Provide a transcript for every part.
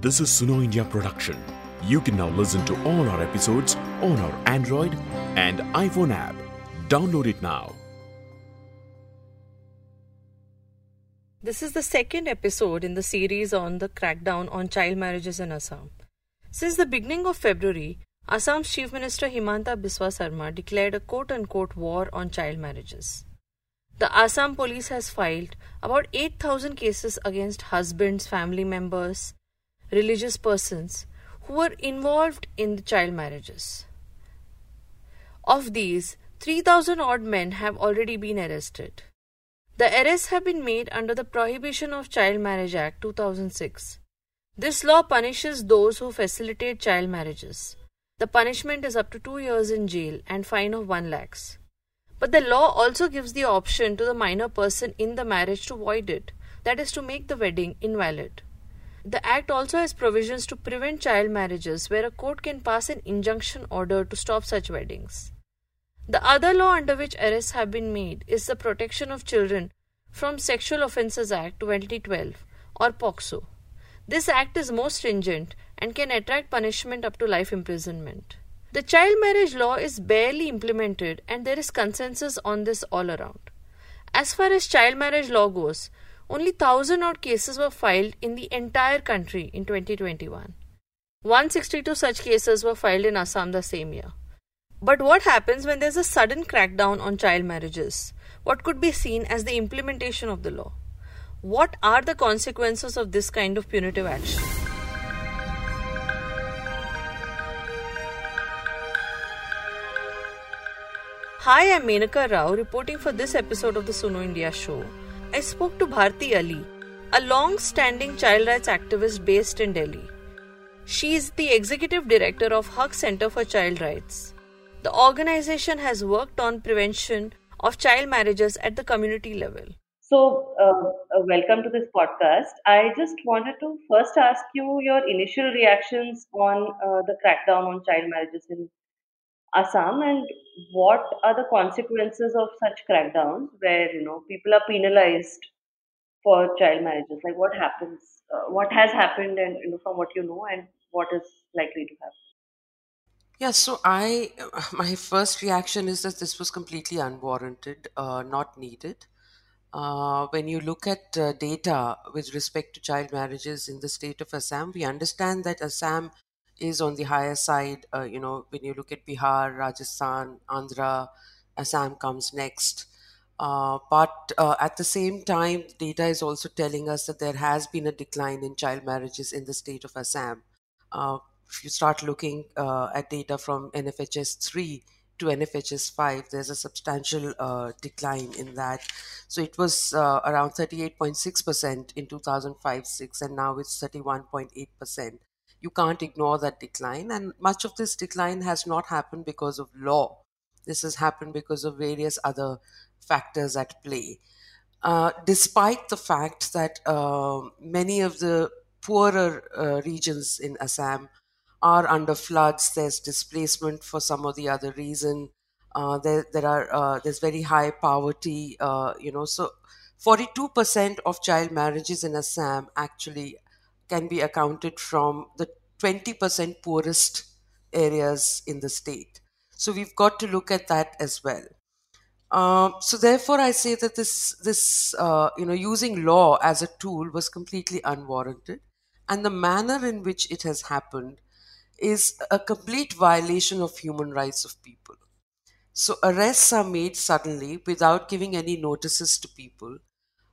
This is Suno India production. You can now listen to all our episodes on our Android and iPhone app. Download it now. This is the second episode in the series on the crackdown on child marriages in Assam. Since the beginning of February, Assam's Chief Minister Himanta Biswa Sarma declared a quote unquote war on child marriages. The Assam police has filed about 8,000 cases against husbands, family members, religious persons who were involved in the child marriages. Of these, 3,000 odd men have already been arrested. The arrests have been made under the Prohibition of Child Marriage Act 2006. This law punishes those who facilitate child marriages. The punishment is up to 2 years in jail and fine of 1 lakhs. But the law also gives the option to the minor person in the marriage to void it, that is, to make the wedding invalid. The Act also has provisions to prevent child marriages where a court can pass an injunction order to stop such weddings. The other law under which arrests have been made is the Protection of Children from Sexual Offences Act 2012 or POCSO. This act is more stringent and can attract punishment up to life imprisonment. The child marriage law is barely implemented, and there is consensus on this all around. As far as child marriage law goes, only 1000 odd cases were filed in the entire country in 2021. 162 such cases were filed in Assam the same year. But what happens when there's a sudden crackdown on child marriages? What could be seen as the implementation of the law? What are the consequences of this kind of punitive action? Hi, I'm Menaka Rao reporting for this episode of the Suno India show. I spoke to Bharati Ali, a long standing child rights activist based in Delhi. She is the executive director of Haq Center for Child Rights. The organization has worked on prevention of child marriages at the community level. So, uh, uh, welcome to this podcast. I just wanted to first ask you your initial reactions on uh, the crackdown on child marriages in Assam and what are the consequences of such crackdowns where you know people are penalized for child marriages like what happens uh, what has happened and you know from what you know and what is likely to happen Yeah, so I, my first reaction is that this was completely unwarranted, uh, not needed. Uh, when you look at uh, data with respect to child marriages in the state of Assam, we understand that Assam is on the higher side. Uh, you know, when you look at Bihar, Rajasthan, Andhra, Assam comes next. Uh, but uh, at the same time, data is also telling us that there has been a decline in child marriages in the state of Assam. Uh, if you start looking uh, at data from NFHS 3 to NFHS 5, there's a substantial uh, decline in that. So it was uh, around 38.6% in 2005 6, and now it's 31.8%. You can't ignore that decline, and much of this decline has not happened because of law. This has happened because of various other factors at play. Uh, despite the fact that uh, many of the poorer uh, regions in Assam are under floods, there's displacement for some or the other reason. Uh, there, there are uh, there's very high poverty. Uh, you know, so 42% of child marriages in Assam actually can be accounted from the 20% poorest areas in the state. So we've got to look at that as well. Um, so therefore, I say that this this uh, you know using law as a tool was completely unwarranted, and the manner in which it has happened is a complete violation of human rights of people. So arrests are made suddenly without giving any notices to people,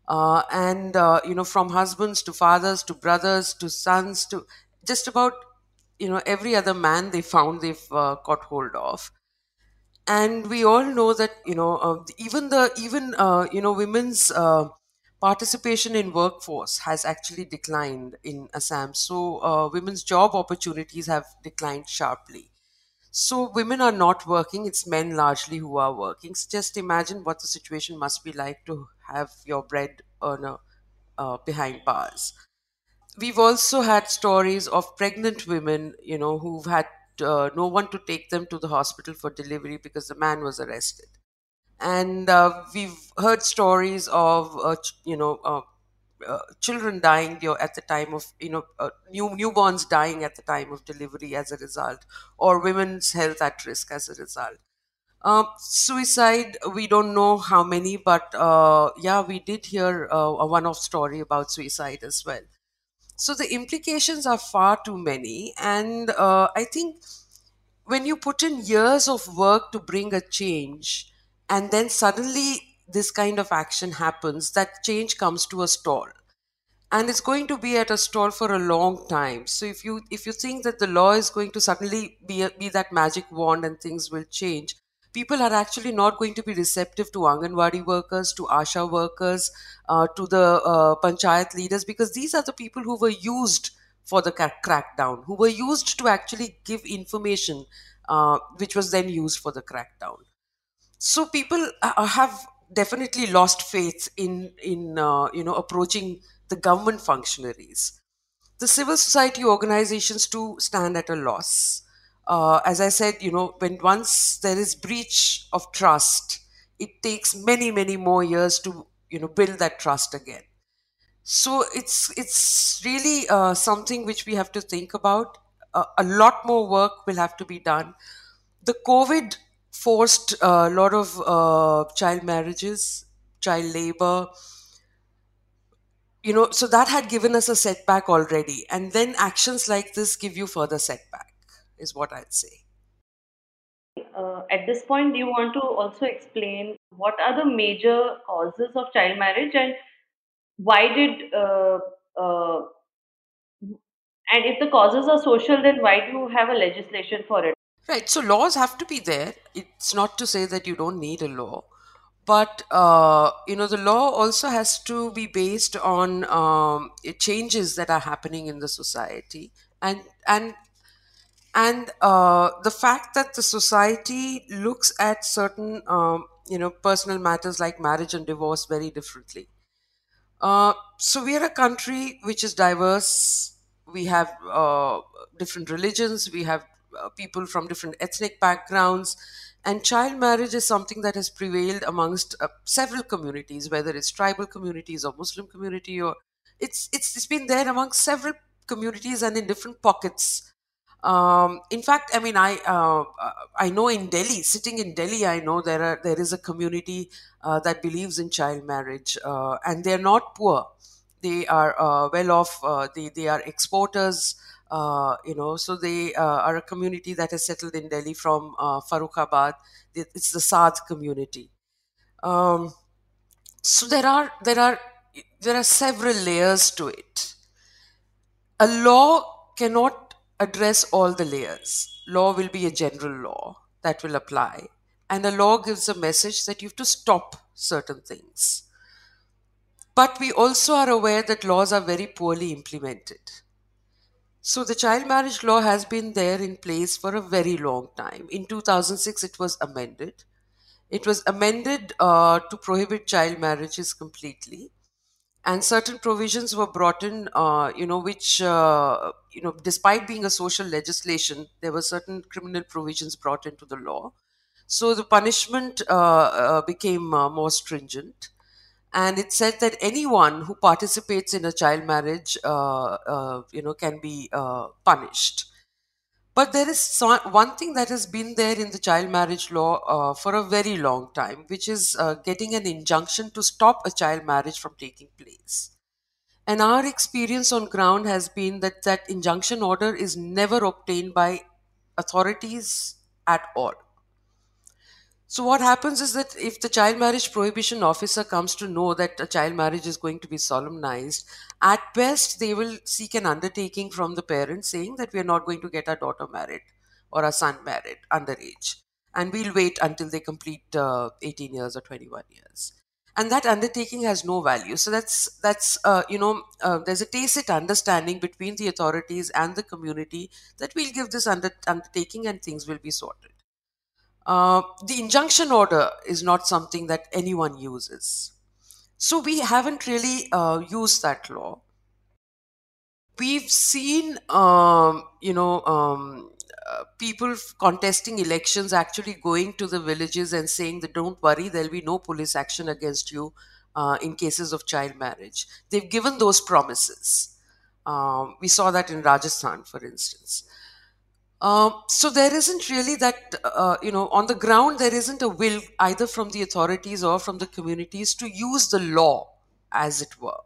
uh, and uh, you know from husbands to fathers to brothers to sons to just about you know every other man they found they've uh, hold of. And we all know that you know uh, even the even uh, you know women's uh, participation in workforce has actually declined in assam. So women's job opportunities have declined sharply. So women are not working it's men largely who are working. Just imagine what the situation must be like to have your bread earner uh, behind bars we've also had stories of pregnant women you know who've had uh, no one to take them to the hospital for delivery because the man was arrested. And uh, we've heard stories of, uh, you know, uh, uh, children dying you know, at the time of you know new newborns dying at the time of delivery as a result or women's health at risk as a result um, suicide we don't know how many but uh, yeah we did hear uh, a one-off story about suicide as well. So the implications are far too many and uh, i think when you put in years of work to bring a change and then suddenly this kind of action happens that change comes to a stall. And it's going to be at a stall for a long time. So if you if you think that the law is going to suddenly be a, be that magic wand and things will change people are actually not going to be receptive to anganwadi workers to asha workers uh, to the uh, panchayat leaders because these are the people who were used for the crackdown who were used to actually give information uh, which was then used for the crackdown so people uh, have definitely lost faith in in uh, you know approaching the government functionaries. The civil society organizations too stand at a loss. Uh, as I said, you know, when once there is breach of trust, it takes many, many more years to you know build that trust again. So it's it's really uh, something which we have to think about. Uh, a lot more work will have to be done. The COVID forced a lot of uh, child marriages, child labor. You know, so that had given us a setback already. And then actions like this give you further setback, is what I'd say. Uh, at this point, do you want to also explain what are the major causes of child marriage and why did, uh, uh, and if the causes are social, then why do you have a legislation for it? Right. So laws have to be there. It's not to say that you don't need a law, but uh, you know the law also has to be based on um, changes that are happening in the society, and and and uh, the fact that the society looks at certain um, you know personal matters like marriage and divorce very differently. Uh, so we are a country which is diverse. We have uh, different religions. We have uh, people from different ethnic backgrounds. And child marriage is something that has prevailed amongst uh, several communities, whether it's tribal communities or Muslim community, or it's it's it's been there among several communities and in different pockets. Um, in fact, I mean, I uh, uh I know in Delhi, sitting in Delhi, I know there are there is a community uh, that believes in child marriage, uh, and they are not poor. They are well off. they they are exporters. Uh, you know, so they uh, are a community that has settled in Delhi from uh, Farrukhabad. It's the Saad community. Um, so there are there are there are several layers to it. A law cannot address all the layers. Law will be a general law that will apply, and the law gives a message that you have to stop certain things. But we also are aware that laws are very poorly implemented so the child marriage law has been there in place for a very long time. In 2006, it was amended. It was amended uh, to prohibit child marriages completely, and certain provisions were brought in. Uh, you know, which uh, you know, despite being a social legislation, there were certain criminal provisions brought into the law. So the punishment uh, uh, became uh, more stringent and it said that anyone who participates in a child marriage, uh, you know, can be punished. But there is so- one thing that has been there in the child marriage law uh, for a very long time, which is uh, getting an injunction to stop a child marriage from taking place. And our experience on ground has been that that injunction order is never obtained by authorities at all. So what happens is that if the child marriage prohibition officer comes to know that a child marriage is going to be solemnized, at best they will seek an undertaking from the parents saying that we are not going to get our daughter married or our son married underage, and we'll wait until they complete uh, 18 years or 21 years. And that undertaking has no value. So that's that's uh, you know uh, there's a tacit understanding between the authorities and the community that we'll give this under- undertaking and things will be sorted. Uh, the injunction order is not something that anyone uses. So we haven't really uh, used that law. We've seen, um, you know, um, uh, people contesting elections actually going to the villages and saying that don't worry, there'll be no police action against you. uh, in cases of child marriage. They've given those promises. Um, we saw that in Rajasthan, for instance. Um, so there isn't really that, uh, you know, on the ground, there isn't a will either from the authorities or from the communities to use the law, as it were.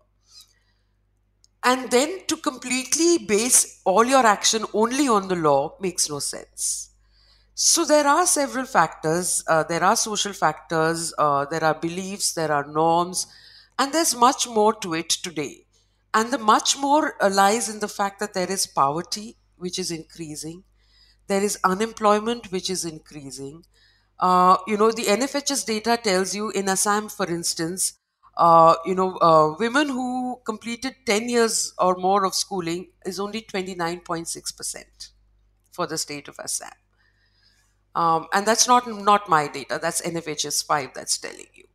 And then to completely base all your action only on the law makes no sense. So there are several factors. Uh, there are social factors, uh, there are beliefs, there are norms, and there's much more to it today. And the much more uh, lies in the fact that there is poverty, which is increasing. There is unemployment, which is increasing. Uh, you know, the NFHS data tells you in Assam, for instance, uh, you know, uh, women who completed 10 years or more of schooling is only 29.6% for the state of Assam. Um, and that's not not my data. That's NFHS five that's telling you.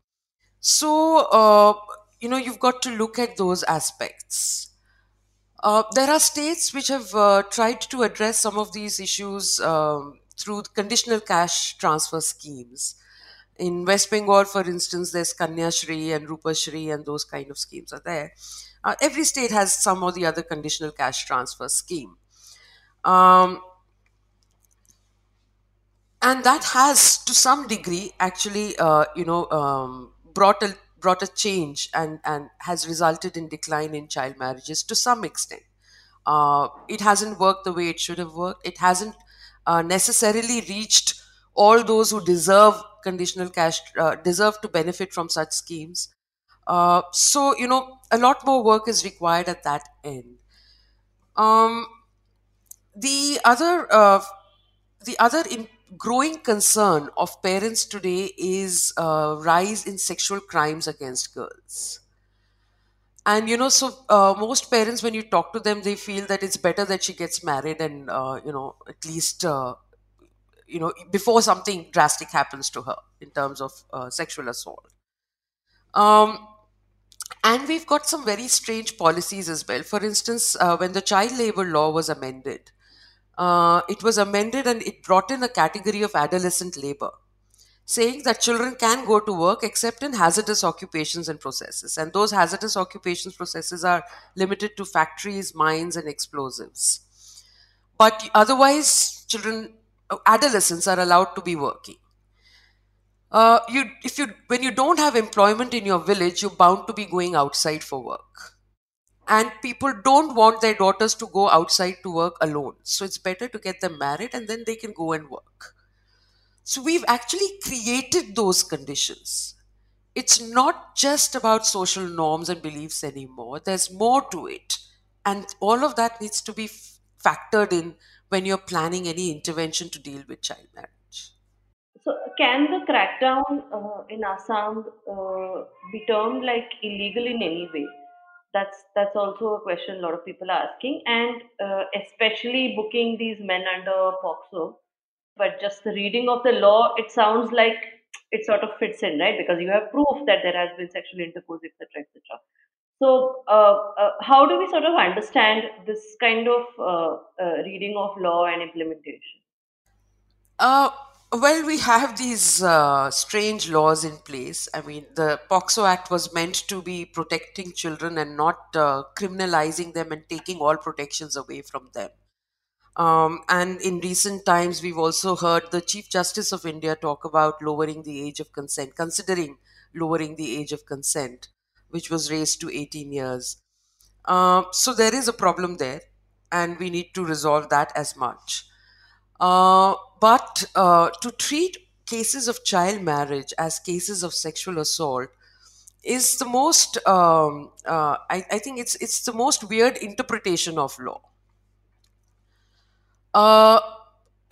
So uh, you know you've got to look at those aspects. Uh, there are states which have uh, tried to address some of these issues um, through conditional cash transfer schemes. In West Bengal, for instance, there's Kanya Shri and Rupashri, and those kind of schemes are there. Uh, every state has some or the other conditional cash transfer scheme. Um, and that has to some degree actually uh, you know um, brought a brought a change and and has resulted in decline in child marriages to some extent. Uh, it hasn't worked the way it should have worked. It hasn't uh, necessarily reached all those who deserve conditional cash uh, deserve to benefit from such schemes. Uh, so you know a lot more work is required at that end. Um, the other uh, the other in, growing concern of parents today is a rise in sexual crimes against girls. And you know so uh, most parents when you talk to them they feel that it's better that she gets married and uh, you know at least uh, you know before something drastic happens to her in terms of uh, sexual assault. Um, and we've got some very strange policies as well. For instance uh, when the child labor law was amended uh, it was amended and it brought in a category of adolescent labor, saying that children can go to work except in hazardous occupations and processes. And those hazardous occupations processes are limited to factories, mines, and explosives. But otherwise, children, uh, adolescents are allowed to be working. Uh, you, if you, when you don't have employment in your village, you're bound to be going outside for work and people don't want their daughters to go outside to work alone. So it's better to get them married and then they can go and work. So we've actually created those conditions. It's not just about social norms and beliefs anymore. There's more to it. And all of that needs to be f- factored in when you're planning any intervention to deal with child marriage. So, can the crackdown uh, in Assam uh, be termed like illegal in any way? That's that's also a question a lot of people are asking, and uh, especially booking these men under POCSO. But just the reading of the law, it sounds like it sort of fits in, right? Because you have proof that there has been sexual intercourse, etc., etc. So, uh, uh, how do we sort of understand this kind of uh, uh, reading of law and implementation? Uh, well, we have these uh, strange laws in place. I mean, the POCSO Act was meant to be protecting children and not uh, criminalizing them and taking all protections away from them. Um, and in recent times, we've also heard the Chief Justice of India talk about lowering the age of consent, considering lowering the age of consent, which was raised to 18 years. Um, so there is a problem there, and we need to resolve that as much. Uh, but uh, to treat cases of child marriage as cases of sexual assault is the most um, uh, I, I think it's it's the most weird interpretation of law.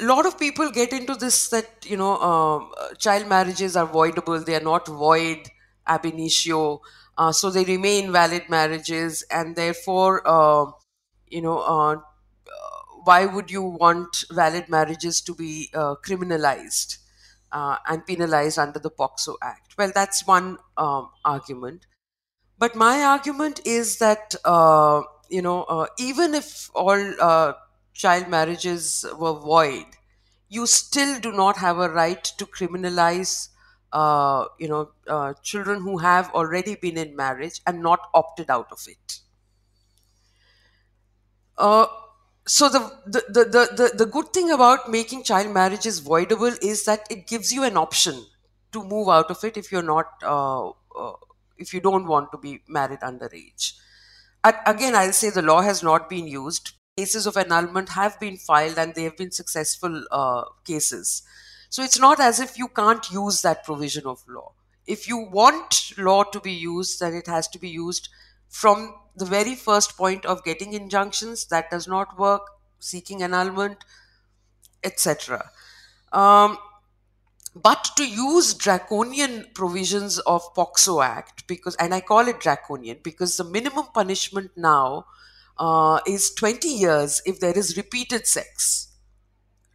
A lot of people get into this that you know um, uh, child marriages are voidable they are not void ab initio uh, so they remain valid marriages and therefore uh, you know uh, why would you want valid marriages to be uh, criminalized uh, and penalized under the POCSO Act? Well, that's one um, argument. But my argument is that, uh, you know, uh, even if all uh, child marriages were void, you still do not have a right to criminalize uh, you know, children who have already been in marriage and not opted out of it. Uh, so the, the, the, the, the good thing about making child marriages voidable is that it gives you an option to move out of it if you're not uh, uh, if you don't want to be married underage. again, I'll say the law has not been used. Cases of annulment have been filed and they have been successful uh, cases. So it's not as if you can't use that provision of law. If you want law to be used, then it has to be used from the very first point of getting injunctions. That does not work, seeking annulment, etc. Um, but to use draconian provisions of POCSO Act, because, and I call it draconian because the minimum punishment now uh, is 20 years if there is repeated sex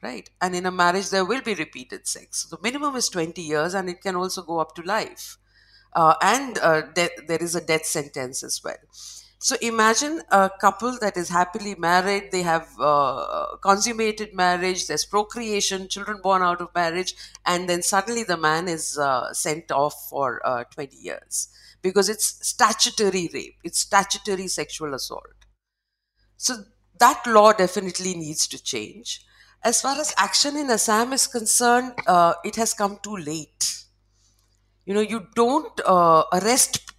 right? And in a marriage, there will be repeated sex. So the minimum is 20 years, and it can also go up to life. Uh, and uh, de- there is a death sentence as well. So imagine a couple that is happily married, they have uh, consummated marriage, there's procreation, children born out of marriage, and then suddenly the man is uh, sent off for uh, 20 years because it's statutory rape, it's statutory sexual assault. So that law definitely needs to change. As far as action in Assam is concerned, uh, it has come too late. You know, you don't uh, arrest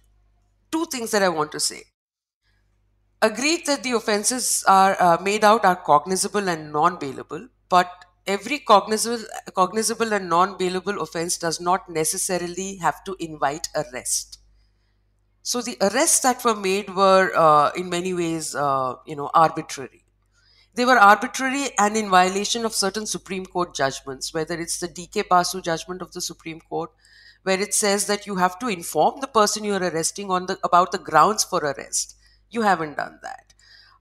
two things that I want to say. Agreed that the offenses are uh, made out are cognizable and non-bailable, but every cognizable, cognizable and non-bailable offense does not necessarily have to invite arrest. So the arrests that were made were, uh, in many ways, uh, you know, arbitrary. They were arbitrary and in violation of certain Supreme Court judgments, whether it's the DK Basu judgment of the Supreme Court, where it says that you have to inform the person you're arresting on the about the grounds for arrest. You haven't done that.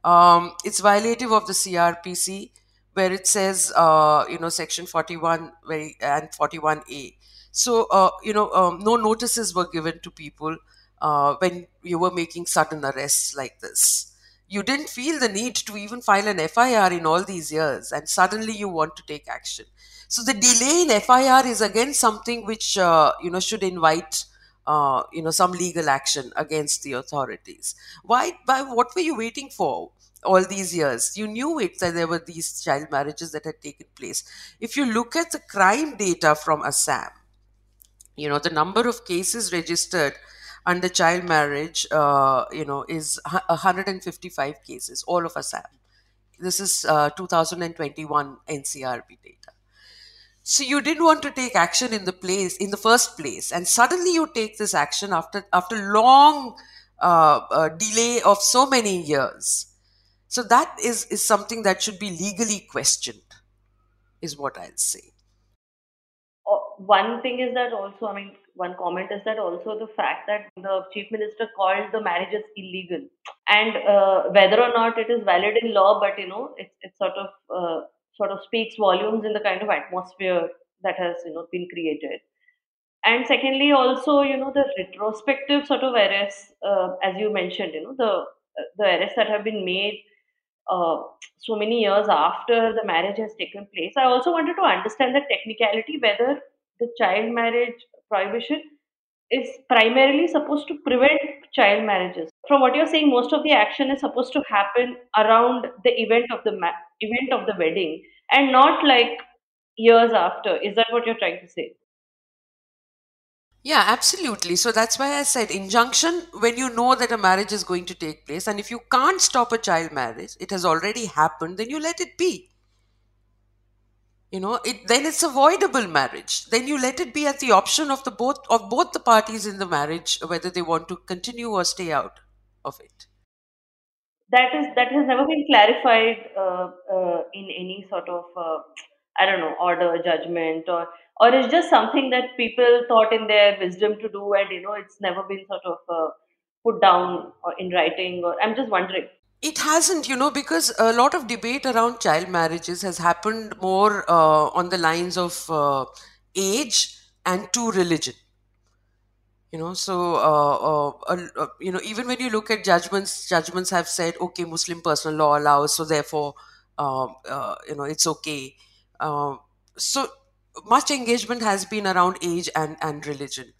Um, it's violative of the CRPC, where it says, uh, you know, Section 41 and 41A. So, uh, you know, um, no notices were given to people uh, when you were making sudden arrests like this you didn't feel the need to even file an FIR in all these years, and suddenly you want to take action. So the delay in FIR is again something which uh, you know should invite uh, you know some legal action against the authorities. Why? Why? What were you waiting for? all these years. You knew it that there were these child marriages that had taken place. If you look at the crime data from Assam, you know, the number of cases registered under child marriage, uh, you know, is 155 cases, all of Assam. This is uh, 2021 NCRB data. So you didn't want to take action in the place in the first place, and suddenly you take this action after after long uh, uh delay of so many years. So that is is something that should be legally questioned, is what I'll say. Uh, one thing is that also, I mean, one comment is that also the fact that the chief minister called the marriages illegal and uh, whether or not it is valid in law but you know it's, it sort of uh, sort of speaks volumes in the kind of atmosphere that has you know been created and secondly also you know the retrospective sort of arrests uh, as you mentioned you know the the arrests that have been made uh, so many years after the marriage has taken place. I also wanted to understand the technicality whether the child marriage prohibition is primarily supposed to prevent child marriages. From what you're saying, most of the action is supposed to happen around the event of the ma- event of the wedding, and not like years after. Is that what you're trying to say? Yeah, absolutely. So that's why I said injunction when you know that a marriage is going to take place, and if you can't stop a child marriage, it has already happened, then you let it be. You know, it then it's a voidable marriage. Then you let it be at the option of the both of both the parties in the marriage whether they want to continue or stay out of it. That is that has never been clarified uh, uh, in any sort of uh, I don't know order, judgment, or or it's just something that people thought in their wisdom to do and you know it's never been sort of uh, put down or in writing or i'm just wondering. It hasn't you know because a lot of debate around child marriages has happened more uh, on the lines of uh, age and to religion you know so uh, uh, you know even when you look at judgments judgments have said okay muslim personal law allows so therefore uh, uh, you know it's okay so much engagement has been around age and, and religion.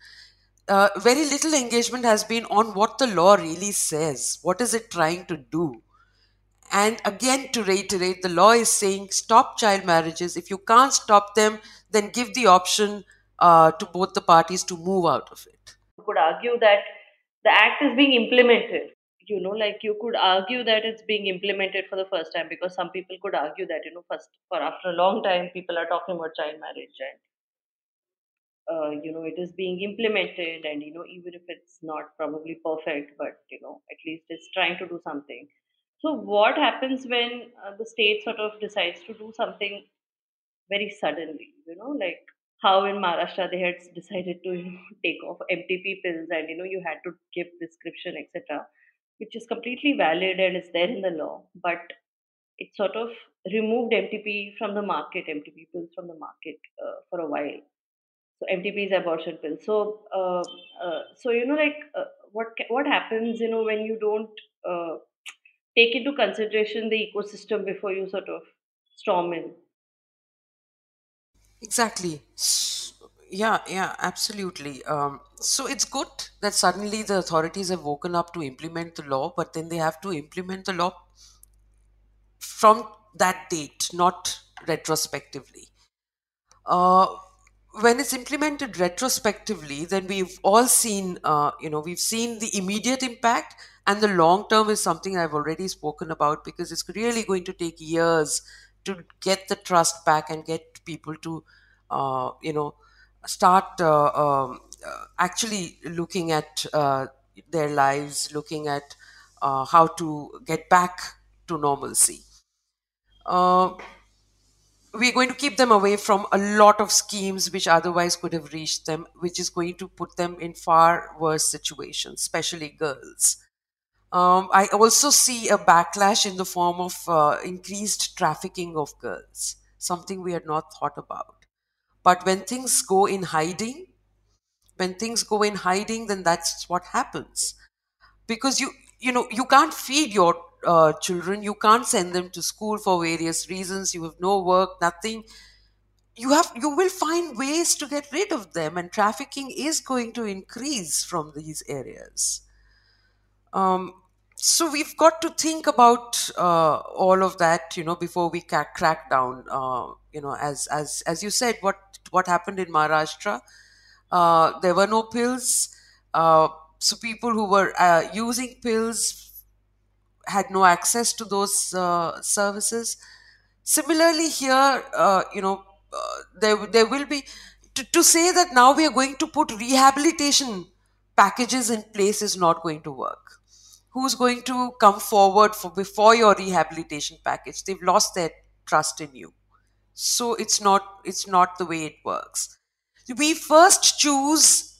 Uh, very little engagement has been on what the law really says. What is it trying to do? And again, to reiterate, the law is saying stop child marriages. If you can't stop them, then give the option uh, to both the parties to move out of it. Could argue that the act is being implemented. You know, like you could argue that it's being implemented for the first time because some people could argue that, you know, first for after a long time, people are talking about child marriage and uh, you know it is being implemented and you know even if it's not probably perfect but you know at least it's trying to do something so what happens when uh, the state sort of decides to do something very suddenly you know like how in maharashtra they had decided to you know take off mtp pills and you know you had to give prescription etc which is completely valid and is there in the law but it sort of removed mtp from the market mtp pills from the market uh, for a while so MTP is abortion pill. So, uh, uh, so you know, like uh, what what happens, you know, when you don't uh, take into consideration the ecosystem before you sort of storm in. Exactly. Yeah, yeah, absolutely. Um, so it's good that suddenly the authorities have woken up to implement the law, but then they have to implement the law from that date, not retrospectively. Uh, when it's implemented retrospectively, then we've all seen, uh, you know, we've seen the immediate impact, and the long term is something I've already spoken about because it's really going to take years to get the trust back and get people to, uh, you know, start uh, um, uh, actually looking at uh, their lives, looking at uh, how to get back to normalcy. We're going to keep them away from a lot of schemes which otherwise could have reached them, which is going to put them in far worse situations, especially girls. Um, I also see a backlash in the form of uh, increased trafficking of girls, something we had not thought about. But when things go in hiding, when things go in hiding, then that's what happens. Because you you know you can't feed your uh, children you can't send them to school for various reasons you have no work nothing. You have you will find ways to get rid of them and trafficking is going to increase from these areas. Um, so we've got to think about uh, all of that you know before we ca- crack down uh, you know as as as you said what what happened in maharashtra uh, there were no pills uh, so people who were uh, using pills had no access to those uh, services. Similarly, here, you know, there there will be to, to say that now we are going to put rehabilitation packages in place is not going to work. Who's going to come forward for before your rehabilitation package? They've lost their trust in you. So it's not it's not the way it works. We first choose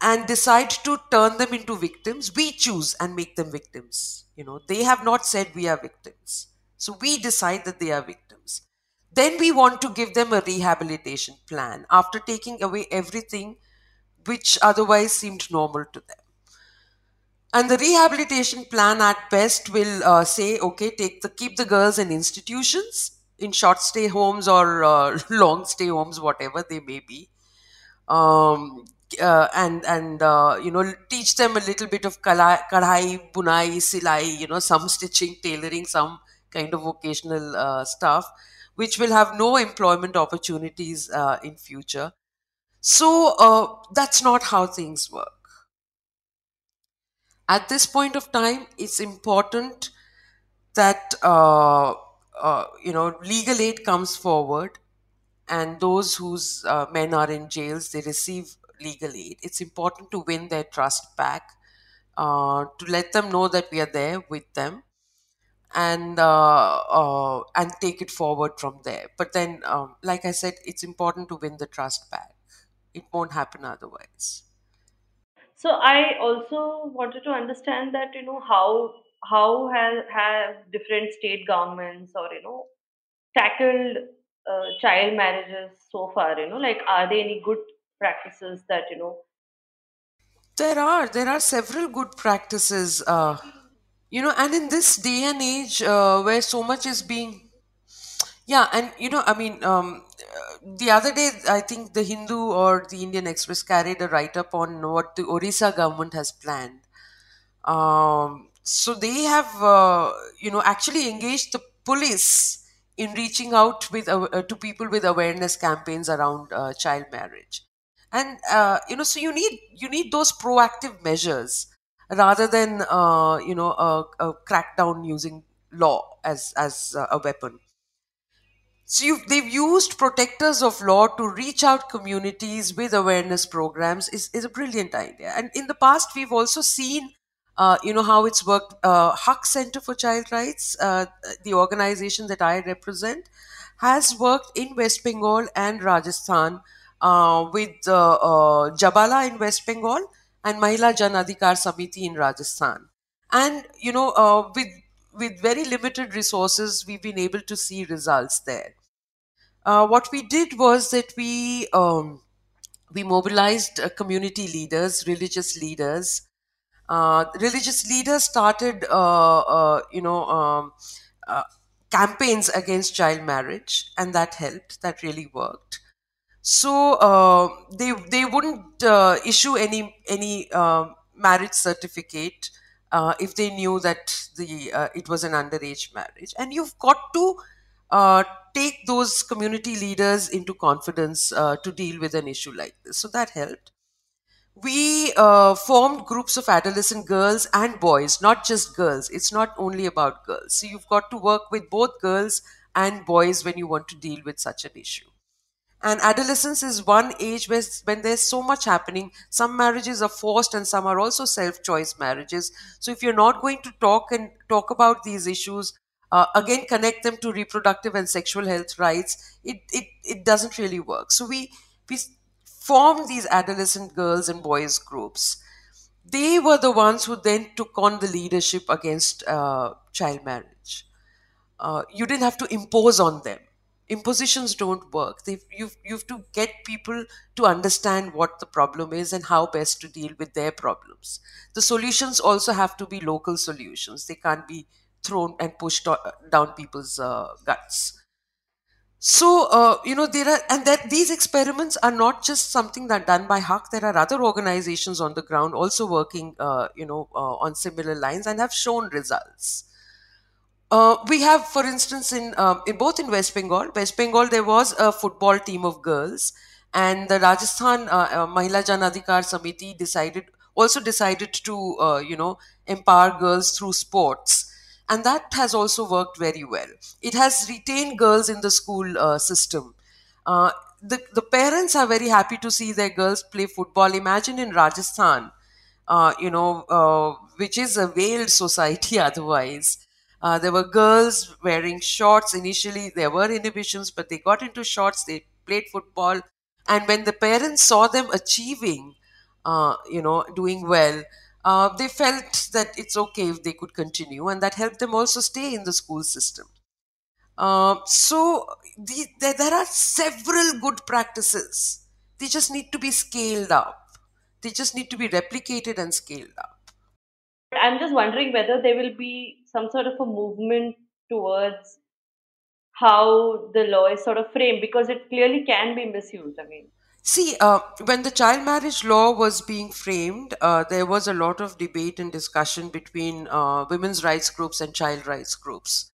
and decide to turn them into victims, we choose and make them victims. You know, they have not said we are victims. So we decide that they are victims. Then we want to give them a rehabilitation plan after taking away everything which otherwise seemed normal to them. And the rehabilitation plan at best will uh, say, okay, take the keep the girls in institutions, in short stay homes or uh, long stay homes, whatever they may be, um, uh, and and uh, you know teach them a little bit of kala, bunai, silai, you know some stitching, tailoring, some kind of vocational uh, stuff, which will have no employment opportunities uh, in future. So that's not how things work. At this point of time, it's important that uh, uh, you know legal aid comes forward and those whose uh, men are in jails they receive legal aid. It's important to win their trust back uh, to let them know that we are there with them and uh, uh, and take it forward from there. But then um, like i said it's important to win the trust back. It won't happen otherwise So I also wanted to understand that you know how how have have different state governments or you know tackled uh, child marriages so far. You know, like are there any good practices that you know there are there are several good practices uh, you know and in this day and age uh, where so much is being Yeah, and you know, I mean, um, the other day, I think the Hindu or the Indian Express carried a write up on what the Orissa government has planned. Um, so they have, uh, you know, actually engaged the police in reaching out with uh, to people with awareness campaigns around uh, child marriage, and uh, you know, so you need you need those proactive measures rather than uh, you know a, a crackdown using law as as a weapon. So you've, they've used protectors of law to reach out communities with awareness programs is, is a brilliant idea. And in the past, we've also seen, uh, you know, how it's worked. Uh, Haq Center for Child Rights, uh, the organization that I represent, has worked in West Bengal and Rajasthan uh, with uh, uh, Jabala in West Bengal and Mahila Jan Adhikar Samiti in Rajasthan. And, you know, with with very limited resources, we've been able to see results there. Uh, what we did was that we um, we mobilized uh, community leaders, religious leaders. Uh, religious leaders started, uh, uh, you know, um, uh, campaigns against child marriage, and that helped. That really worked. So uh, they they wouldn't issue any any uh, marriage certificate uh, if they knew that the uh, it was an underage marriage. And you've got to uh, take those community leaders into confidence uh, to deal with an issue like this. So that helped. We uh, formed groups of adolescent girls and boys, not just girls. It's not only about girls. So you've got to work with both girls and boys when you want to deal with such an issue. And adolescence is one age where, when there's so much happening. Some marriages are forced and some are also self choice marriages. So if you're not going to talk and talk about these issues, uh, again connect them to reproductive and sexual health rights, it, it, it doesn't really work. So we, we formed these adolescent girls and boys groups. They were the ones who then took on the leadership against uh, child marriage. Uh, you didn't have to impose on them impositions don't work you've, you have to get people to understand what the problem is and how best to deal with their problems the solutions also have to be local solutions they can't be thrown and pushed down people's uh, guts so uh, you know there are and that these experiments are not just something that done by Haq. There are other organizations on the ground also working, uh, you know, uh, on similar lines and have shown results. Uh, we have, for instance, in, um, in both in West Bengal, West Bengal there was a football team of girls, and the Rajasthan uh, uh, Mahila Jan Adhikar Samiti decided also decided to uh, you know empower girls through sports, and that has also worked very well. It has retained girls in the school uh, system. Uh, the the parents are very happy to see their girls play football. Imagine in Rajasthan, uh, you know, which is a veiled society otherwise. Uh, there were girls wearing shorts. Initially, there were inhibitions, but they got into shorts. They played football, and when the parents saw them achieving, uh, you know, doing well, uh, they felt that it's okay if they could continue, and that helped them also stay in the school system. Uh, so the, there, there are several good practices. They just need to be scaled up. They just need to be replicated and scaled up. I'm just wondering whether there will be some sort of a movement towards how the law is sort of framed because it clearly can be misused. I mean, See, uh, when the child marriage law was being framed, uh, there was a lot of debate and discussion between uh, women's rights groups and child rights groups.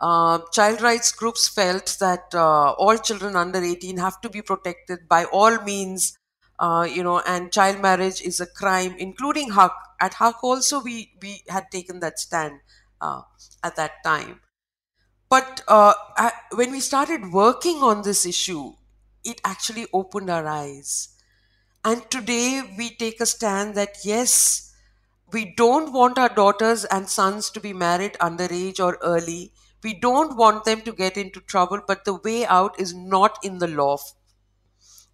Uh, child rights groups felt that uh, all children under 18 have to be protected by all means, uh, you know, and child marriage is a crime, including Haq. At Haq also, we, we had taken that stand uh, at that time. But uh, I, when we started working on this issue, it actually opened our eyes. And today we take a stand that yes, we don't want our daughters and sons to be married underage or early. We don't want them to get into trouble, but the way out is not in the law.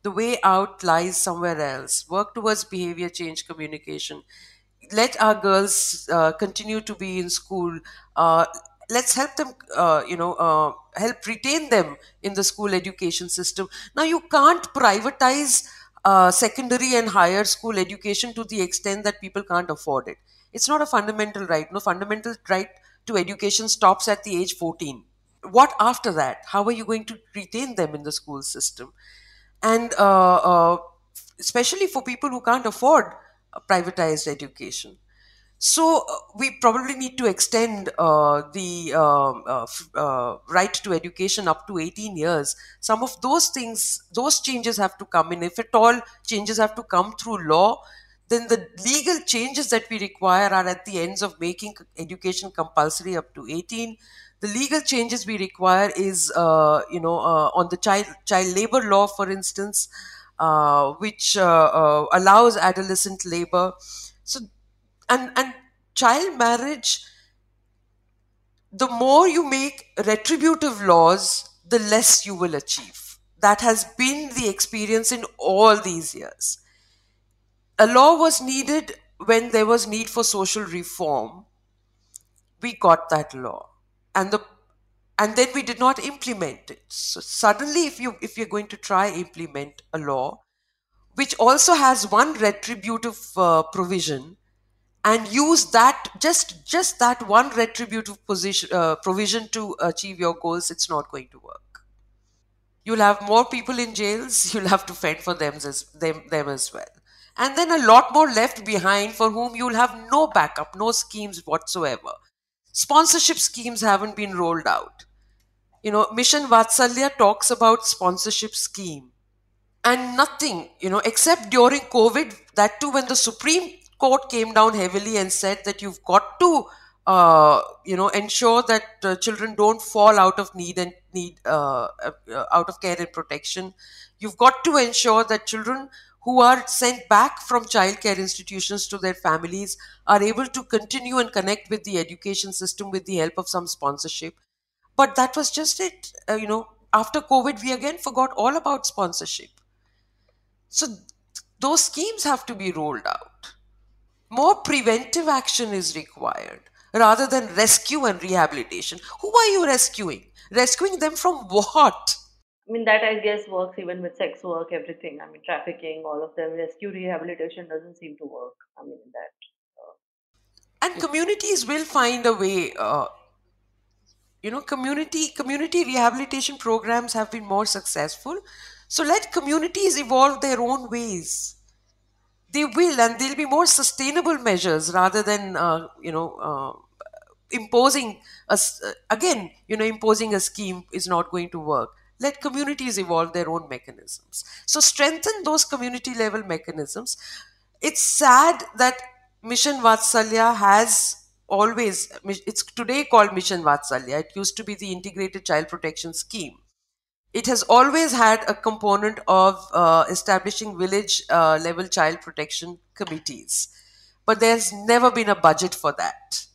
The way out lies somewhere else. Work towards behavior change communication. Let our girls uh, continue to be in school. Uh, let's help them, uh, you know, uh, help retain them in the school education system. Now, you can't privatize uh, secondary and higher school education to the extent that people can't afford it. It's not a fundamental right. No fundamental right to education stops at the age 14 what after that? How are you going to retain them in the school system? And uh, uh, especially for people who can't afford privatized education. So uh, we probably need to extend uh, the um, uh, uh, right to education up to 18 years. Some of those things, those changes have to come in. If at all changes have to come through law, then the legal changes that we require are at the ends of making education compulsory up to 18 the legal changes we require is uh, you know uh, on the child child labor law for instance uh, which uh, uh, allows adolescent labor. So and and child marriage the more you make retributive laws the less you will achieve. That has been the experience in all these years. A law was needed when there was need for social reform. We got that law. And the and then we did not implement it. So suddenly if you if you're going to try implement a law which also has one retributive uh, provision and use that just just that one retributive position uh, provision to achieve your goals it's not going to work. You'll have more people in jails you'll have to fend for them as them, them as well. And then a lot more left behind for whom you'll have no backup no schemes whatsoever sponsorship schemes haven't been rolled out. You know mission vatsalya talks about sponsorship scheme. And nothing you know except during covid that too when the supreme court came down heavily and said that you've got to uh, you know ensure that uh, children don't fall out of need and need uh, uh, out of care and protection. You've got to ensure that children who are sent back from childcare institutions to their families are able to continue and connect with the education system with the help of some sponsorship. But that was just it. Uh, you know after covid we again forgot all about sponsorship. So those schemes have to be rolled out. More preventive action is required rather than rescue and rehabilitation. Who are you rescuing? Rescuing them from what I mean, that I guess works even with sex work, everything. I mean, trafficking, all of them. Rescue rehabilitation doesn't seem to work. I mean, that. Uh, and communities will find a way uh, you know community community rehabilitation programs have been more successful so let communities evolve their own ways they will and they'll be more sustainable measures rather than uh, you know uh, imposing a uh, again you know imposing a scheme is not going to work let communities evolve their own mechanisms. So strengthen those community level mechanisms. It's sad that mission vatsalya has always it's today called mission vatsalya. It used to be the integrated child protection scheme. It has always had a component of uh, establishing village uh, level child protection committees. But there's never been a budget for that.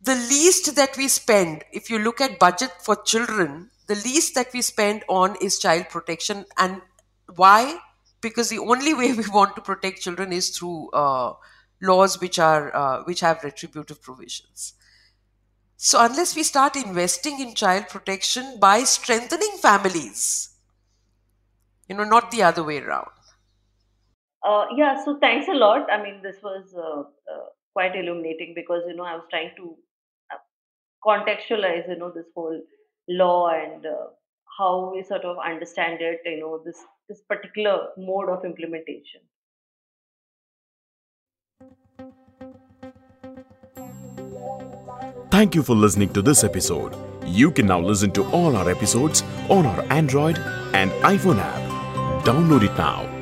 The least that we spend if you look at budget for children the least that we spend on is child protection. And why? Because the only way we want to protect children is through uh, laws which are uh, which have retributive provisions. So unless we start investing in child protection by strengthening families you know not the other way around. Uh, yeah, so thanks a lot. I mean, this was uh, uh, quite illuminating because, you know, I was trying to uh, contextualize, you know, this whole law and uh, how we sort of understand it, you know, this, this particular mode of implementation. Thank you for listening to this episode. You can now listen to all our episodes on our Android and iPhone app. Download it now